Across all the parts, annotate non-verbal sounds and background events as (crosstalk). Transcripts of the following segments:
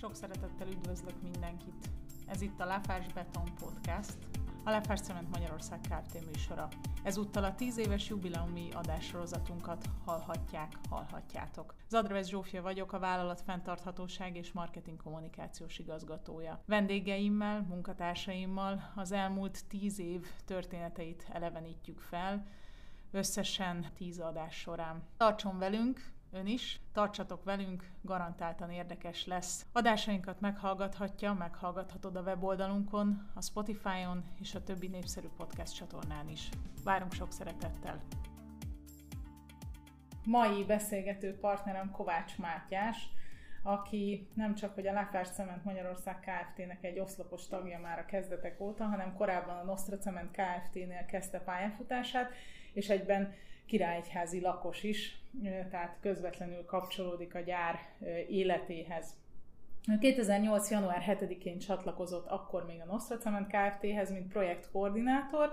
Sok szeretettel üdvözlök mindenkit. Ez itt a Láfás Beton Podcast, a Láfás Cement Magyarország Kft. műsora. Ezúttal a 10 éves jubileumi adássorozatunkat hallhatják, hallhatjátok. Zadrevesz Zsófia vagyok, a vállalat fenntarthatóság és marketing kommunikációs igazgatója. Vendégeimmel, munkatársaimmal az elmúlt 10 év történeteit elevenítjük fel, összesen 10 adás során. Tartson velünk, ön is. Tartsatok velünk, garantáltan érdekes lesz. Adásainkat meghallgathatja, meghallgathatod a weboldalunkon, a Spotify-on és a többi népszerű podcast csatornán is. Várunk sok szeretettel! Mai beszélgető partnerem Kovács Mátyás, aki nem csak hogy a Lafarge Cement Magyarország Kft-nek egy oszlopos tagja már a kezdetek óta, hanem korábban a Nostra Cement Kft-nél kezdte pályafutását, és egyben királyegyházi lakos is, tehát közvetlenül kapcsolódik a gyár életéhez. 2008. január 7-én csatlakozott akkor még a Nostra Cement Kft-hez, mint projektkoordinátor,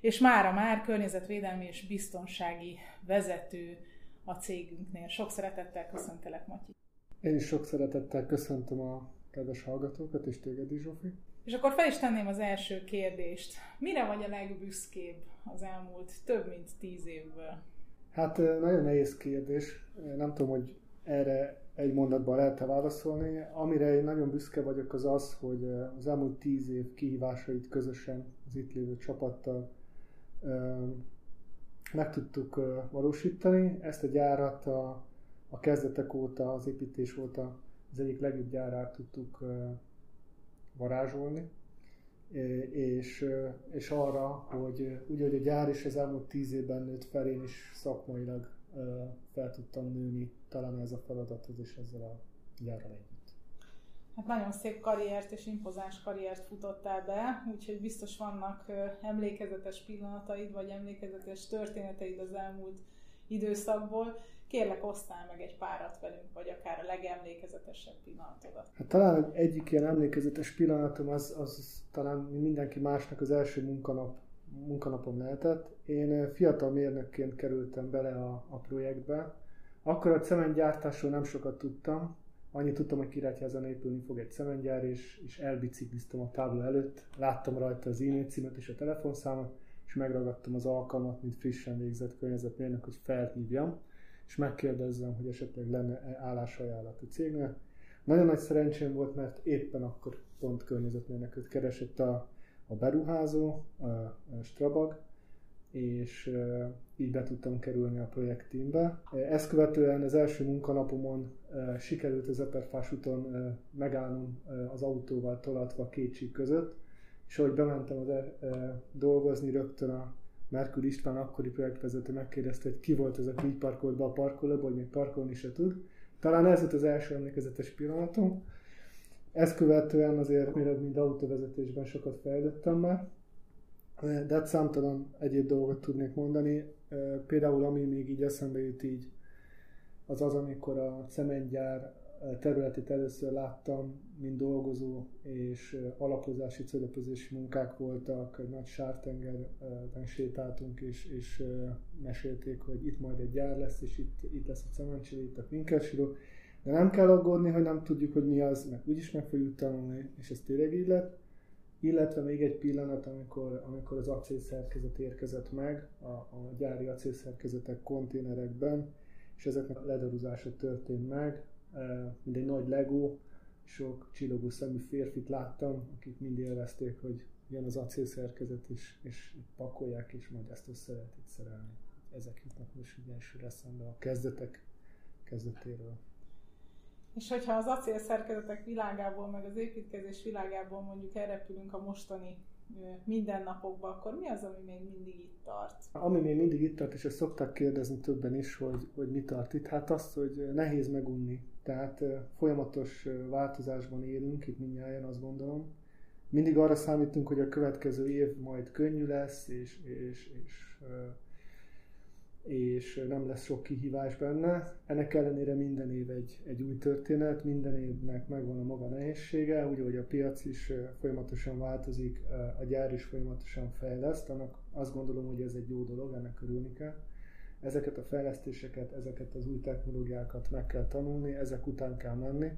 és mára már környezetvédelmi és biztonsági vezető a cégünknél. Sok szeretettel köszöntelek, Matyi. Én is sok szeretettel köszöntöm a kedves hallgatókat, és téged is, Zsófi. És akkor fel is tenném az első kérdést. Mire vagy a legbüszkébb az elmúlt több mint tíz évből? Hát nagyon nehéz kérdés. Nem tudom, hogy erre egy mondatban lehet-e válaszolni. Amire én nagyon büszke vagyok az az, hogy az elmúlt tíz év kihívásait közösen az itt lévő csapattal meg tudtuk valósítani. Ezt a gyárat a, a kezdetek óta, az építés óta az egyik legjobb gyárát tudtuk varázsolni, és, és arra, hogy úgy, hogy a gyár is az elmúlt tíz évben nőtt fel, én is szakmailag fel tudtam nőni talán ez a feladathoz és ezzel a gyárral együtt. Hát nagyon szép karriert és impozáns karriert futottál be, úgyhogy biztos vannak emlékezetes pillanataid, vagy emlékezetes történeteid az elmúlt időszakból. Kérlek, osztál meg egy párat velünk, vagy akár a legemlékezetesebb pillanatodat. Hát talán egyik ilyen emlékezetes pillanatom az, az talán mindenki másnak az első munkanap, munkanapom lehetett. Én fiatal mérnökként kerültem bele a, a projektbe. Akkor a cementgyártásról nem sokat tudtam, Annyit tudtam, hogy Királyházan épülni fog egy cementgyár, és, és elbicikliztem a tábla előtt, láttam rajta az e-mail címet és a telefonszámot, és megragadtam az alkalmat, mint frissen végzett környezetmérnök, hogy felhívjam, és megkérdezzem, hogy esetleg lenne állásajánlat a cégnek. Nagyon nagy szerencsém volt, mert éppen akkor pont környezetmérnököt keresett a, a beruházó, a, a Strabag, és így be tudtam kerülni a projektteambe. Ezt követően az első munkanapomon sikerült az Eperfás úton megállnom az autóval tolatva két csík között, és ahogy bementem oda dolgozni, rögtön a Merkur István akkori projektvezető megkérdezte, hogy ki volt ez, aki így parkolt be a parkolóba, hogy még parkolni se tud. Talán ez volt az első emlékezetes pillanatom. Ezt követően azért, mire mind autóvezetésben sokat fejlődtem már, de hát számtalan egyéb dolgot tudnék mondani. Például ami még így eszembe jut így, az az, amikor a cementgyár területét először láttam, mint dolgozó, és alapozási, cölöpözési munkák voltak, egy nagy sártengerben sétáltunk, és, és mesélték, hogy itt majd egy gyár lesz, és itt, itt lesz a cementcső, itt a klinkersíró. De nem kell aggódni, hogy nem tudjuk, hogy mi az, meg úgyis meg fogjuk tanulni, és ez tényleg így lett. Illetve még egy pillanat, amikor, amikor az acélszerkezet érkezett meg, a, a gyári acélszerkezetek konténerekben, és ezeknek a ledaruzása történt meg, mint egy nagy Lego, sok csillogó szemű férfit láttam, akik mind élvezték, hogy jön az acélszerkezet, és, és pakolják, és majd ezt össze lehet itt szerelni. Ezek jutnak most így elsőre eszembe a kezdetek kezdetéről. És hogyha az acélszerkezetek világából, meg az építkezés világából mondjuk elrepülünk a mostani mindennapokban, akkor mi az, ami még mindig itt tart? Ami még mindig itt tart, és ezt szokták kérdezni többen is, hogy, hogy mi tart itt, hát az, hogy nehéz megunni. Tehát folyamatos változásban élünk, itt mindjárt azt gondolom. Mindig arra számítunk, hogy a következő év majd könnyű lesz, és, és, és és nem lesz sok kihívás benne. Ennek ellenére minden év egy, egy új történet, minden évnek megvan a maga nehézsége, úgy, hogy a piac is folyamatosan változik, a gyár is folyamatosan fejleszt, annak azt gondolom, hogy ez egy jó dolog, ennek örülni kell. Ezeket a fejlesztéseket, ezeket az új technológiákat meg kell tanulni, ezek után kell menni,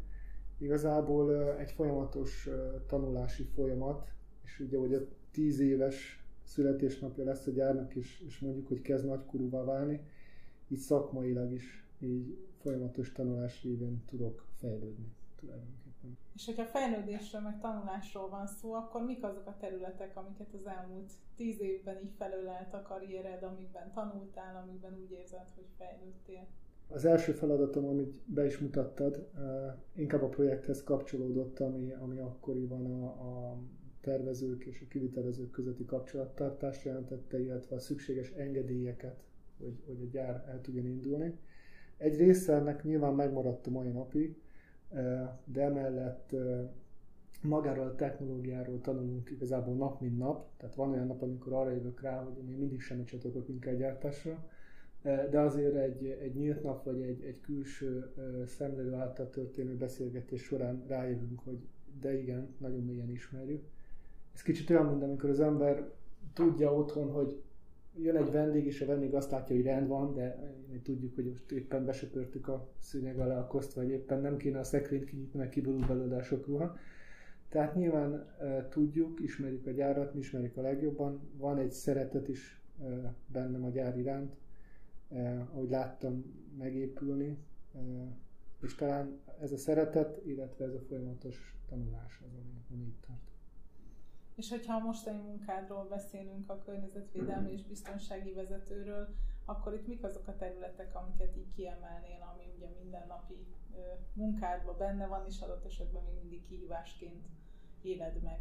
Igazából egy folyamatos tanulási folyamat, és ugye, hogy a tíz éves születésnapja lesz a gyárnak, és, és mondjuk, hogy kezd nagykorúvá válni, így szakmailag is így folyamatos tanulás révén tudok fejlődni tulajdonképpen. És hogyha fejlődésről, meg tanulásról van szó, akkor mik azok a területek, amiket az elmúlt tíz évben így felölelt a karriered, amikben tanultál, amikben úgy érzed, hogy fejlődtél? Az első feladatom, amit be is mutattad, inkább a projekthez kapcsolódott, ami, ami akkoriban a, a tervezők és a kivitelezők közötti kapcsolattartást jelentette, illetve a szükséges engedélyeket, hogy, hogy a gyár el tudjon indulni. Egy része ennek nyilván megmaradt a mai napig, de emellett magáról a technológiáról tanulunk igazából nap mint nap, tehát van olyan nap, amikor arra jövök rá, hogy még mindig semmit csatokok inkább gyártásra, de azért egy, egy nyílt nap vagy egy, egy külső szemlélő által történő beszélgetés során rájövünk, hogy de igen, nagyon mélyen ismerjük. Ez kicsit olyan, mint amikor az ember tudja otthon, hogy jön egy vendég, és a vendég azt látja, hogy rend van, de mi tudjuk, hogy most éppen besöpörtük a szőnyeg alá a koszt, vagy éppen nem kéne a szekrényt kinyitni, mert kiborul belőle a sok ruha. Tehát nyilván e, tudjuk, ismerjük a gyárat, mi ismerjük a legjobban, van egy szeretet is e, bennem a gyár iránt, e, ahogy láttam megépülni, e, és talán ez a szeretet, illetve ez a folyamatos tanulás az, ami, ami itt tart. És hogyha a mostani munkádról beszélünk, a környezetvédelmi és biztonsági vezetőről, akkor itt mik azok a területek, amiket így kiemelnél, ami ugye mindennapi munkádban benne van, és adott esetben még mindig kihívásként éled meg?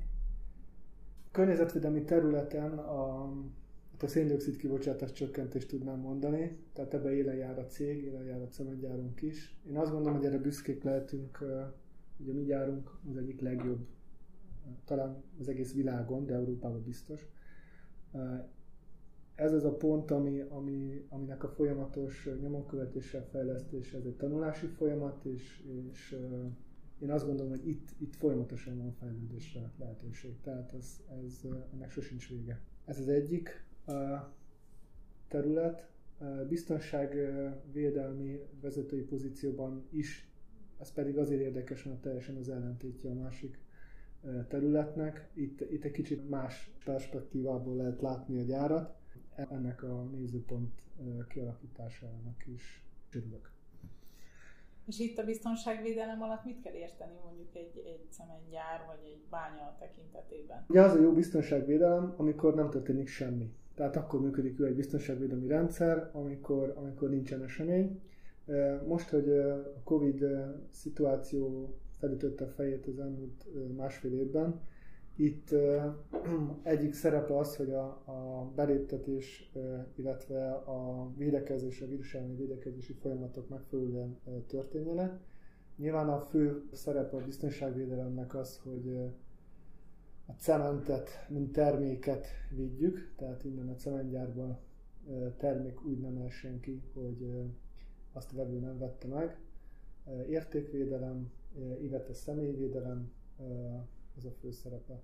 A környezetvédelmi területen a, a széndiokszid kibocsátás csökkentést tudnám mondani, tehát ebbe élen jár a cég, élen jár a cementgyárunk is. Én azt gondolom, hogy erre büszkék lehetünk, ugye mi gyárunk az egyik legjobb talán az egész világon, de Európában biztos. Ez az a pont, ami, ami, aminek a folyamatos nyomonkövetéssel fejlesztése, ez egy tanulási folyamat, és, és én azt gondolom, hogy itt, itt folyamatosan van fejlődésre lehetőség, tehát ez, ez, ennek sosincs vége. Ez az egyik terület. Biztonságvédelmi vezetői pozícióban is, ez pedig azért érdekes, mert teljesen az ellentétje a másik területnek. Itt, itt egy kicsit más perspektívából lehet látni a gyárat. Ennek a nézőpont kialakításának is örülök. És itt a biztonságvédelem alatt mit kell érteni mondjuk egy, egy cementgyár vagy egy bánya tekintetében? Ugye az a jó biztonságvédelem, amikor nem történik semmi. Tehát akkor működik ő egy biztonságvédelmi rendszer, amikor, amikor nincsen esemény. Most, hogy a Covid szituáció felütötte a fejét az elmúlt másfél évben. Itt (clears throat) egyik szerepe az, hogy a, a beléptetés, illetve a védekezés, a víruselleni védekezési folyamatok megfelelően történjenek. Nyilván a fő szerepe a biztonságvédelemnek az, hogy a cementet, mint terméket vigyük, tehát innen a cementgyárban termék úgy nem essen ki, hogy azt a vevő nem vette meg. Értékvédelem, illetve személyvédelem az a fő szerepe.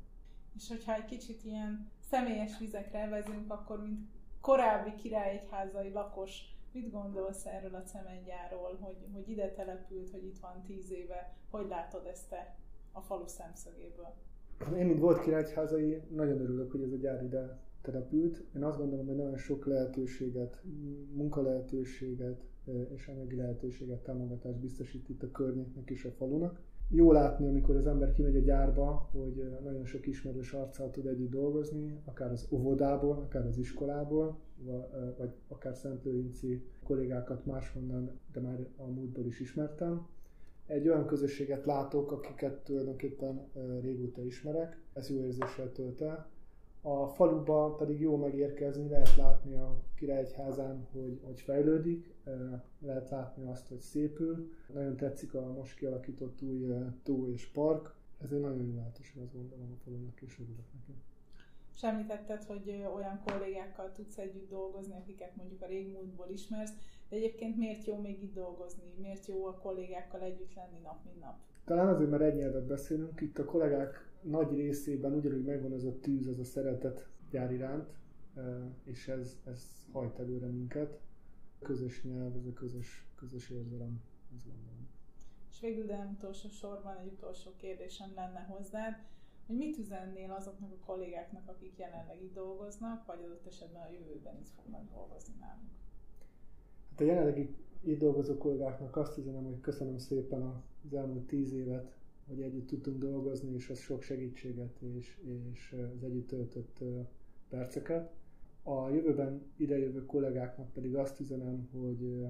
És hogyha egy kicsit ilyen személyes vizekre vezünk, akkor mint korábbi királyegyházai lakos, mit gondolsz erről a cementgyáról, hogy, hogy ide települt, hogy itt van tíz éve, hogy látod ezt te a falu szemszögéből? Én, mint volt királyegyházai, nagyon örülök, hogy ez a gyár ide települt. Én azt gondolom, hogy nagyon sok lehetőséget, munkalehetőséget, és anyagi lehetőséget, támogatást biztosít itt a környéknek és a falunak. Jó látni, amikor az ember kimegy a gyárba, hogy nagyon sok ismerős arccal tud együtt dolgozni, akár az óvodából, akár az iskolából, vagy akár Szentlőrinci kollégákat máshonnan, de már a múltból is ismertem. Egy olyan közösséget látok, akiket tulajdonképpen régóta ismerek, ez jó érzéssel tölt el, a faluba pedig jó megérkezni, lehet látni a Királyegyházán, hogy, hogy fejlődik, lehet látni azt, hogy szépül. Nagyon tetszik a most kialakított új tó és park. Ez egy nagyon jó lehetőség, azt gondolom a falunak, és örülök neki. És említetted, hogy olyan kollégákkal tudsz együtt dolgozni, akiket mondjuk a régmúltból ismersz, de egyébként miért jó még itt dolgozni? Miért jó a kollégákkal együtt lenni nap, mint nap? Talán azért, mert egy nyelvet beszélünk. Itt a kollégák nagy részében ugyanúgy megvan ez a tűz, ez a szeretet gyár iránt, és ez, ez hajt előre minket. Közös nyelv, ez a közös, közös érzelem, azt gondolom. És végül, de nem utolsó sorban egy utolsó kérdésem lenne hozzád, hogy mit üzennél azoknak a kollégáknak, akik jelenleg itt dolgoznak, vagy adott esetben a jövőben is fognak dolgozni nálunk? Hát a jelenlegi itt dolgozó kollégáknak azt üzenem, hogy köszönöm szépen az elmúlt tíz évet, hogy együtt tudtunk dolgozni, és az sok segítséget és, és az együtt töltött perceket. A jövőben idejövő kollégáknak pedig azt üzenem, hogy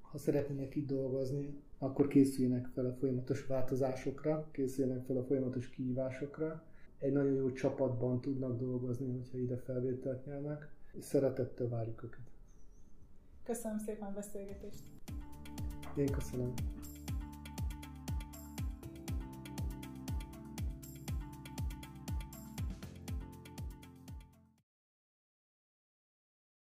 ha szeretnének itt dolgozni, akkor készüljenek fel a folyamatos változásokra, készüljenek fel a folyamatos kihívásokra. Egy nagyon jó csapatban tudnak dolgozni, hogyha ide felvételt nyernek, és szeretettel várjuk őket. Köszönöm szépen a beszélgetést! Én köszönöm.